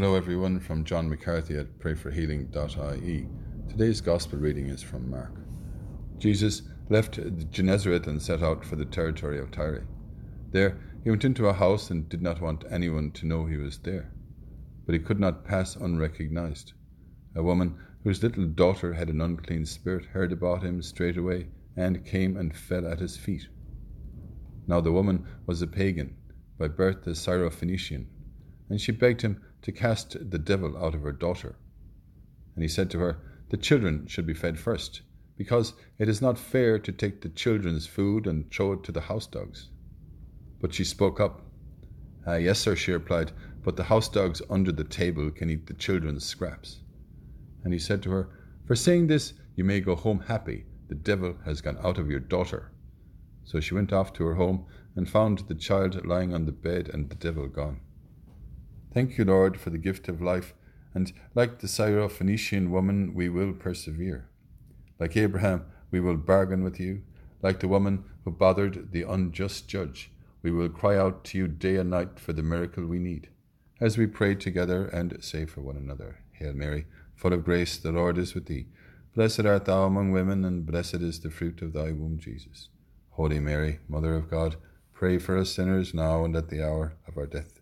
Hello, everyone, from John McCarthy at prayforhealing.ie. Today's Gospel reading is from Mark. Jesus left Gennesaret and set out for the territory of Tyre. There, he went into a house and did not want anyone to know he was there. But he could not pass unrecognized. A woman whose little daughter had an unclean spirit heard about him straightway and came and fell at his feet. Now the woman was a pagan, by birth a Syrophoenician, and she begged him to cast the devil out of her daughter. And he said to her, The children should be fed first, because it is not fair to take the children's food and throw it to the house dogs. But she spoke up. Ah, yes, sir, she replied, but the house dogs under the table can eat the children's scraps. And he said to her, For saying this, you may go home happy. The devil has gone out of your daughter. So she went off to her home and found the child lying on the bed and the devil gone. Thank you, Lord, for the gift of life, and like the Syrophoenician woman, we will persevere. Like Abraham, we will bargain with you. Like the woman who bothered the unjust judge, we will cry out to you day and night for the miracle we need, as we pray together and say for one another, Hail Mary, full of grace, the Lord is with thee. Blessed art thou among women, and blessed is the fruit of thy womb, Jesus. Holy Mary, Mother of God, pray for us sinners now and at the hour of our death.